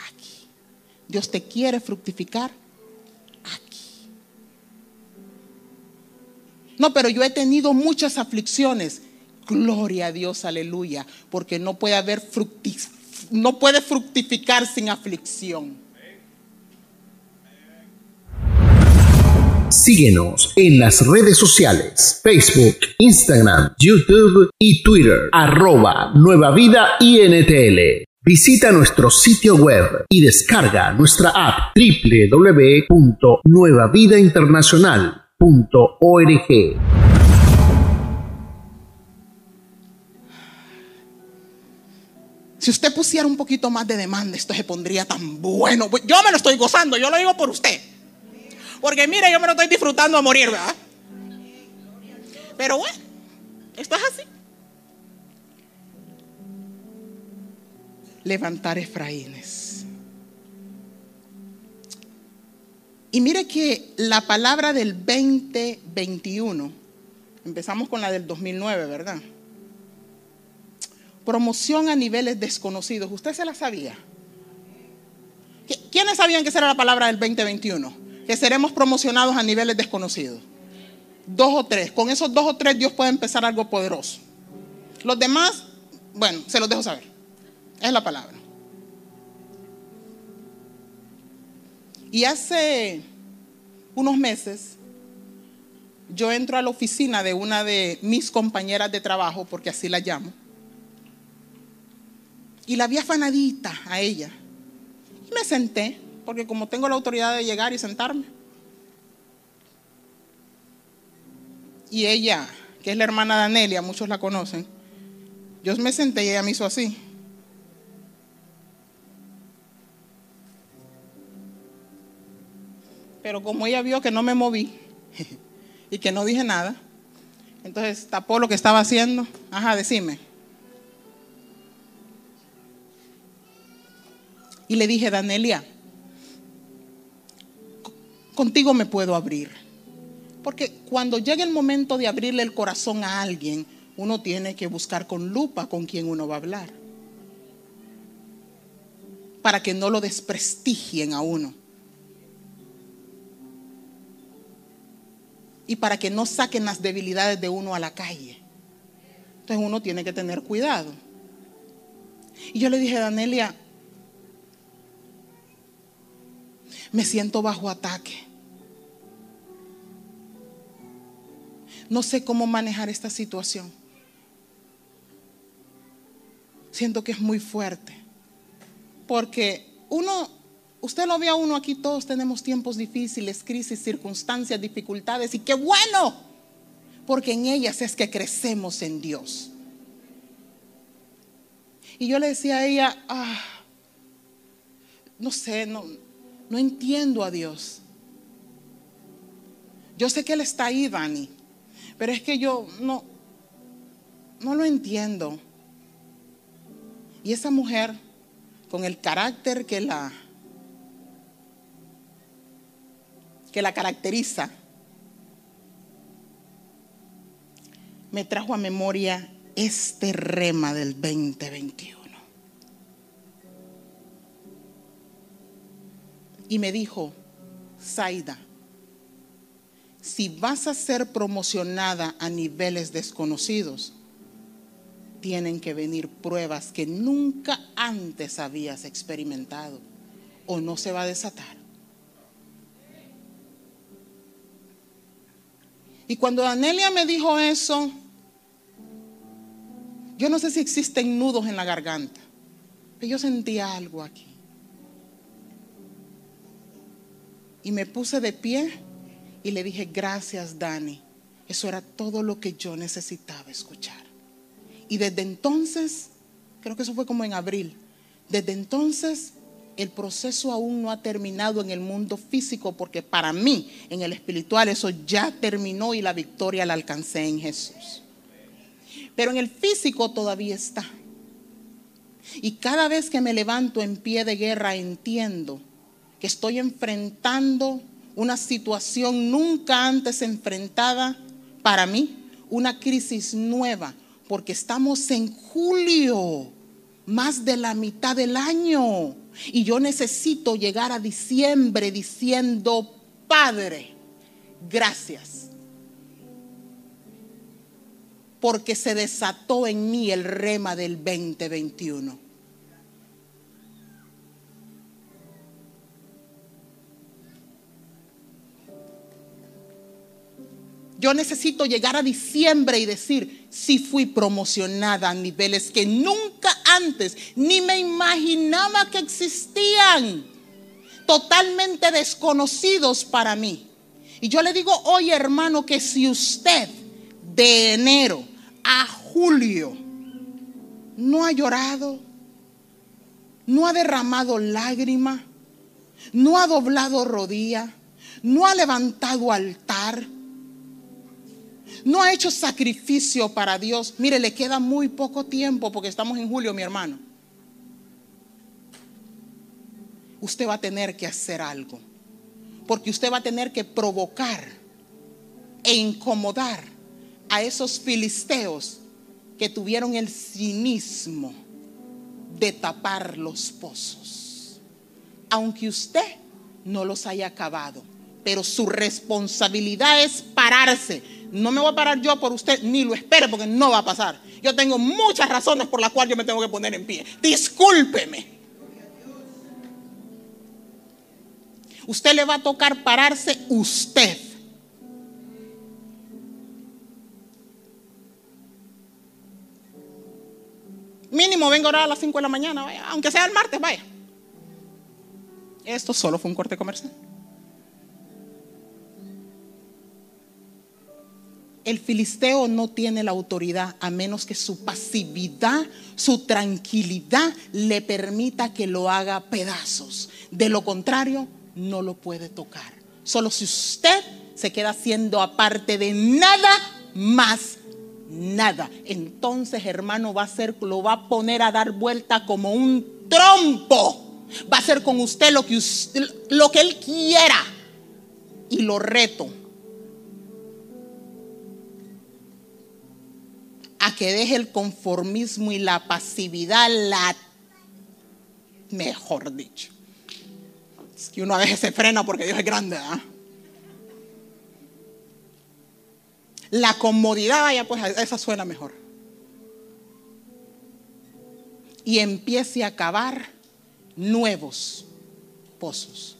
aquí. Dios te quiere fructificar No, pero yo he tenido muchas aflicciones. Gloria a Dios, aleluya, porque no puede haber no puede fructificar sin aflicción. Síguenos en las redes sociales, Facebook, Instagram, YouTube y Twitter, arroba Nueva Vida INTL. Visita nuestro sitio web y descarga nuestra app www.nuevavidainternacional Si usted pusiera un poquito más de demanda, esto se pondría tan bueno. Yo me lo estoy gozando, yo lo digo por usted. Porque mire, yo me lo estoy disfrutando a morir, ¿verdad? Pero bueno, esto es así. Levantar Efraínes. Y mire que la palabra del 2021, empezamos con la del 2009, ¿verdad? Promoción a niveles desconocidos. ¿Usted se la sabía? ¿Quiénes sabían que esa era la palabra del 2021? Que seremos promocionados a niveles desconocidos. Dos o tres. Con esos dos o tres Dios puede empezar algo poderoso. Los demás, bueno, se los dejo saber. Es la palabra. Y hace unos meses, yo entro a la oficina de una de mis compañeras de trabajo, porque así la llamo, y la vi afanadita a ella. Y me senté, porque como tengo la autoridad de llegar y sentarme. Y ella, que es la hermana de Anelia, muchos la conocen, yo me senté y ella me hizo así. Pero como ella vio que no me moví y que no dije nada, entonces tapó lo que estaba haciendo. Ajá, decime. Y le dije, Danelia, contigo me puedo abrir. Porque cuando llega el momento de abrirle el corazón a alguien, uno tiene que buscar con lupa con quién uno va a hablar. Para que no lo desprestigien a uno. y para que no saquen las debilidades de uno a la calle. Entonces uno tiene que tener cuidado. Y yo le dije, Danelia, me siento bajo ataque. No sé cómo manejar esta situación. Siento que es muy fuerte. Porque uno Usted lo ve a uno aquí, todos tenemos tiempos difíciles, crisis, circunstancias, dificultades, y qué bueno, porque en ellas es que crecemos en Dios. Y yo le decía a ella, ah, no sé, no, no entiendo a Dios. Yo sé que Él está ahí, Dani, pero es que yo no, no lo entiendo. Y esa mujer, con el carácter que la que la caracteriza, me trajo a memoria este rema del 2021. Y me dijo, Zaida, si vas a ser promocionada a niveles desconocidos, tienen que venir pruebas que nunca antes habías experimentado o no se va a desatar. Y cuando Danelia me dijo eso, Yo no sé si existen nudos en la garganta, pero yo sentía algo aquí. Y me puse de pie y le dije, gracias Dani. Eso era todo lo que yo necesitaba escuchar. Y desde entonces, creo que eso fue como en abril, desde entonces el proceso aún no ha terminado en el mundo físico porque para mí en el espiritual eso ya terminó y la victoria la alcancé en Jesús. Pero en el físico todavía está. Y cada vez que me levanto en pie de guerra entiendo que estoy enfrentando una situación nunca antes enfrentada para mí, una crisis nueva, porque estamos en julio, más de la mitad del año, y yo necesito llegar a diciembre diciendo, Padre, gracias, porque se desató en mí el rema del 2021. Yo necesito llegar a diciembre y decir, si fui promocionada a niveles que nunca antes ni me imaginaba que existían, totalmente desconocidos para mí. Y yo le digo hoy, hermano, que si usted de enero a julio no ha llorado, no ha derramado lágrima, no ha doblado rodilla, no ha levantado altar, no ha hecho sacrificio para Dios, mire, le queda muy poco tiempo porque estamos en julio, mi hermano. Usted va a tener que hacer algo, porque usted va a tener que provocar e incomodar a esos filisteos que tuvieron el cinismo de tapar los pozos, aunque usted no los haya acabado, pero su responsabilidad es pararse no me voy a parar yo por usted, ni lo espere porque no va a pasar. Yo tengo muchas razones por las cuales yo me tengo que poner en pie. Discúlpeme. Usted le va a tocar pararse usted. Mínimo vengo ahora a las 5 de la mañana, aunque sea el martes, vaya. Esto solo fue un corte comercial. El filisteo no tiene la autoridad a menos que su pasividad, su tranquilidad le permita que lo haga pedazos. De lo contrario, no lo puede tocar. Solo si usted se queda haciendo aparte de nada más nada. Entonces, hermano, va a ser, lo va a poner a dar vuelta como un trompo. Va a hacer con usted lo que, usted, lo que él quiera. Y lo reto a que deje el conformismo y la pasividad, la mejor dicho. Es que uno a veces se frena porque Dios es grande. ¿ah? La comodidad, vaya, pues esa suena mejor. Y empiece a cavar nuevos pozos.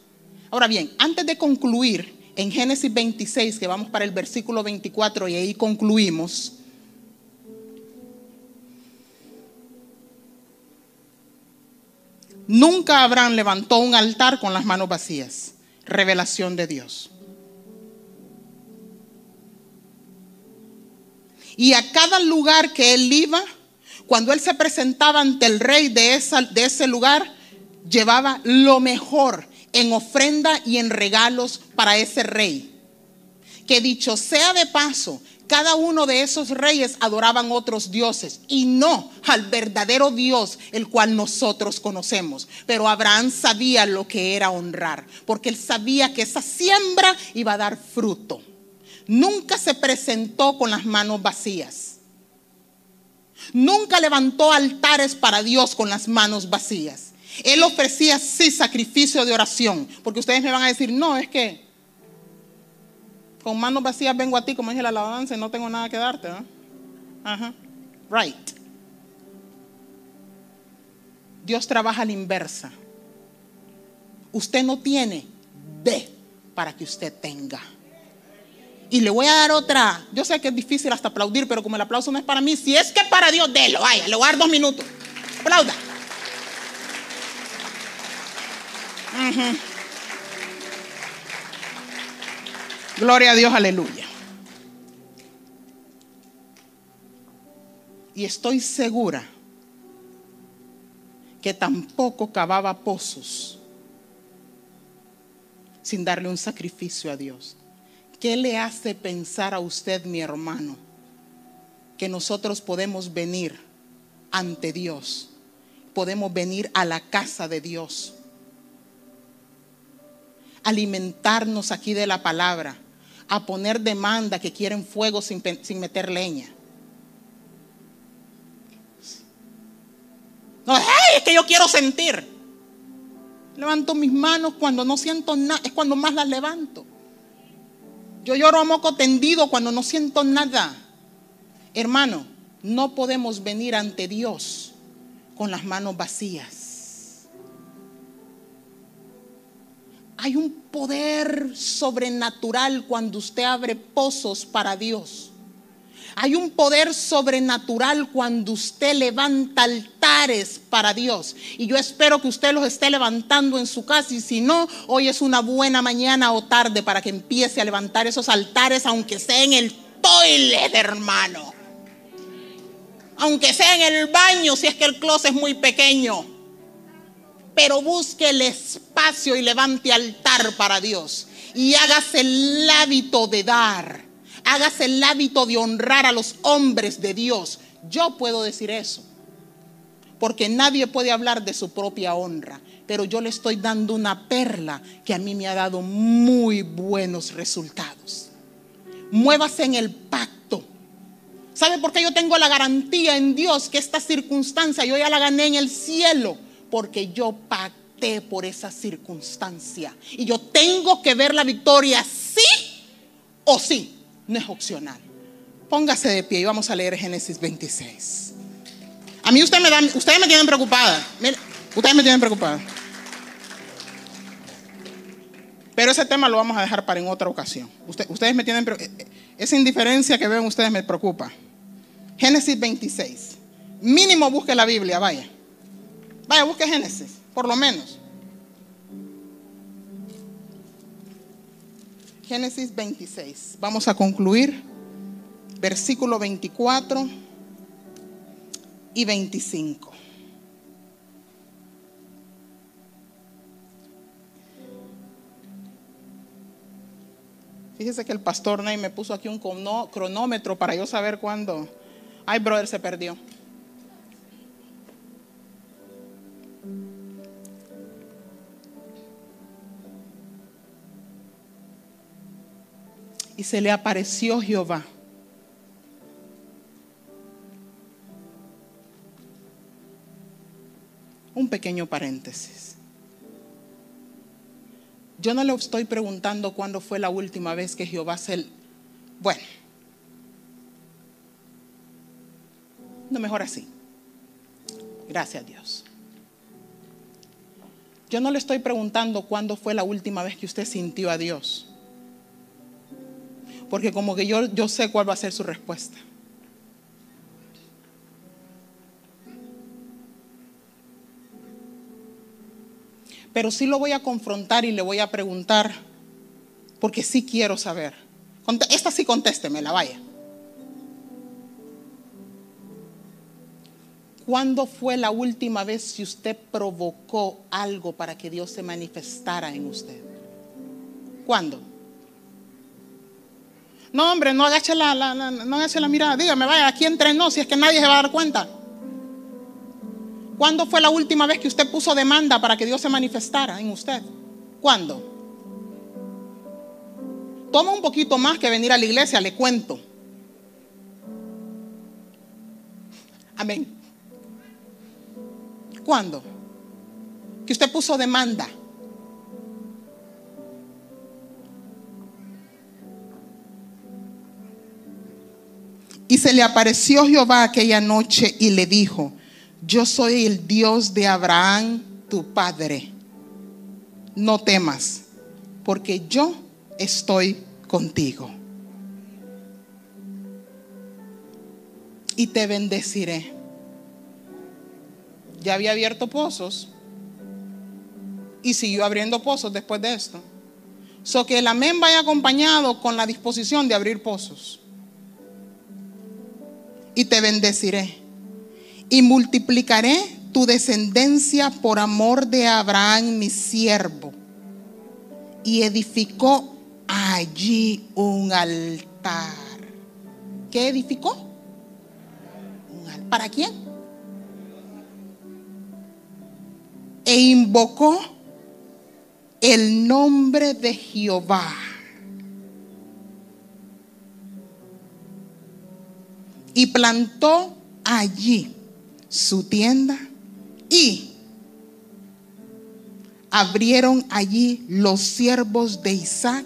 Ahora bien, antes de concluir en Génesis 26, que vamos para el versículo 24 y ahí concluimos, Nunca Abraham levantó un altar con las manos vacías. Revelación de Dios. Y a cada lugar que él iba, cuando él se presentaba ante el rey de, de ese lugar, llevaba lo mejor en ofrenda y en regalos para ese rey. Que dicho sea de paso, cada uno de esos reyes adoraban otros dioses y no al verdadero Dios, el cual nosotros conocemos. Pero Abraham sabía lo que era honrar, porque él sabía que esa siembra iba a dar fruto. Nunca se presentó con las manos vacías. Nunca levantó altares para Dios con las manos vacías. Él ofrecía sí sacrificio de oración, porque ustedes me van a decir, no, es que con manos vacías vengo a ti, como dije la alabanza, y no tengo nada que darte. Ajá. Right. Dios trabaja a la inversa. Usted no tiene, de para que usted tenga. Y le voy a dar otra. Yo sé que es difícil hasta aplaudir, pero como el aplauso no es para mí, si es que para Dios, délo, vaya, le voy a dar dos minutos. Aplauda. Ujú. Gloria a Dios, aleluya. Y estoy segura que tampoco cavaba pozos sin darle un sacrificio a Dios. ¿Qué le hace pensar a usted, mi hermano, que nosotros podemos venir ante Dios? Podemos venir a la casa de Dios. Alimentarnos aquí de la palabra. A poner demanda que quieren fuego sin, sin meter leña. No, "Ay, es que yo quiero sentir. Levanto mis manos cuando no siento nada, es cuando más las levanto. Yo lloro a moco tendido cuando no siento nada. Hermano, no podemos venir ante Dios con las manos vacías. Hay un poder sobrenatural cuando usted abre pozos para Dios. Hay un poder sobrenatural cuando usted levanta altares para Dios. Y yo espero que usted los esté levantando en su casa. Y si no, hoy es una buena mañana o tarde para que empiece a levantar esos altares, aunque sea en el toilet, hermano. Aunque sea en el baño, si es que el closet es muy pequeño. Pero busque el espacio y levante altar para Dios. Y hágase el hábito de dar. Hágase el hábito de honrar a los hombres de Dios. Yo puedo decir eso. Porque nadie puede hablar de su propia honra. Pero yo le estoy dando una perla que a mí me ha dado muy buenos resultados. Muévase en el pacto. ¿Sabe por qué yo tengo la garantía en Dios que esta circunstancia yo ya la gané en el cielo? Porque yo pacté por esa circunstancia. Y yo tengo que ver la victoria sí o sí. No es opcional. Póngase de pie y vamos a leer Génesis 26. A mí usted me da, ustedes me tienen preocupada. Ustedes me tienen preocupada. Pero ese tema lo vamos a dejar para en otra ocasión. Usted- ustedes me tienen pre- esa indiferencia que ven ustedes me preocupa. Génesis 26. Mínimo busque la Biblia, vaya. Vaya, busque Génesis, por lo menos. Génesis 26. Vamos a concluir. Versículo 24 y 25. Fíjese que el pastor Ney me puso aquí un cronómetro para yo saber cuándo. Ay, brother, se perdió. Y se le apareció Jehová. Un pequeño paréntesis. Yo no le estoy preguntando cuándo fue la última vez que Jehová se... Bueno, no mejor así. Gracias a Dios. Yo no le estoy preguntando cuándo fue la última vez que usted sintió a Dios. Porque como que yo, yo sé cuál va a ser su respuesta. Pero sí lo voy a confrontar y le voy a preguntar, porque sí quiero saber. Esta sí contésteme, la vaya. ¿Cuándo fue la última vez que usted provocó algo para que Dios se manifestara en usted? ¿Cuándo? No, hombre, no agache la, la- la- no agache la mirada. Dígame, vaya, aquí entrenó, si es que nadie se va a dar cuenta. ¿Cuándo fue la última vez que usted puso demanda para que Dios se manifestara en usted? ¿Cuándo? Toma un poquito más que venir a la iglesia, le cuento. Amén. ¿Cuándo? Que usted puso demanda. Y se le apareció Jehová aquella noche y le dijo, yo soy el Dios de Abraham, tu padre. No temas, porque yo estoy contigo. Y te bendeciré. Ya había abierto pozos y siguió abriendo pozos después de esto. So que el amén vaya acompañado con la disposición de abrir pozos. Y te bendeciré. Y multiplicaré tu descendencia por amor de Abraham, mi siervo. Y edificó allí un altar. ¿Qué edificó? ¿Para quién? E invocó el nombre de Jehová. Y plantó allí su tienda y abrieron allí los siervos de Isaac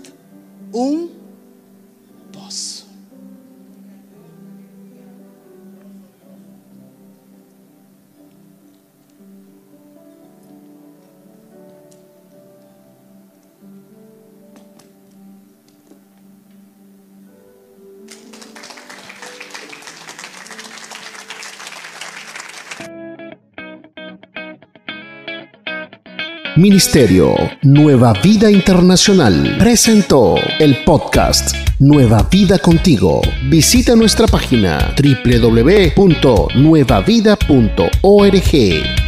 un Ministerio Nueva Vida Internacional presentó el podcast Nueva Vida Contigo. Visita nuestra página www.nuevavida.org.